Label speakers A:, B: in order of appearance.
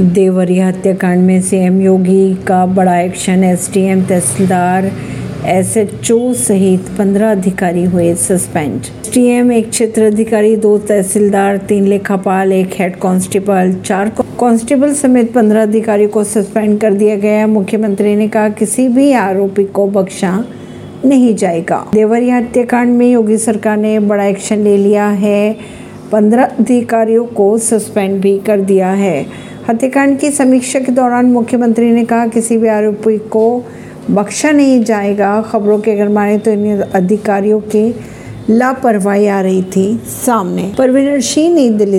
A: देवरिया हत्याकांड में सीएम योगी का बड़ा एक्शन, एसडीएम तहसीलदार एस एच एसएचओ सहित 15 अधिकारी हुए सस्पेंड। एसडीएम एक क्षेत्र अधिकारी, दो तहसीलदार, तीन लेखापाल, एक हेड कांस्टेबल, चार कांस्टेबल समेत 15 अधिकारियों को सस्पेंड कर दिया गया। मुख्यमंत्री ने कहा, किसी भी आरोपी को बख्शा नहीं जाएगा। देवरिया हत्याकांड में योगी सरकार ने बड़ा एक्शन ले लिया है। पंद्रह अधिकारियों को सस्पेंड भी कर दिया है। हत्याकांड की समीक्षा के दौरान मुख्यमंत्री ने कहा, किसी भी आरोपी को बख्शा नहीं जाएगा। खबरों के अगर माने तो इन अधिकारियों की लापरवाही आ रही थी सामने। परवीन सिंह नई दिल्ली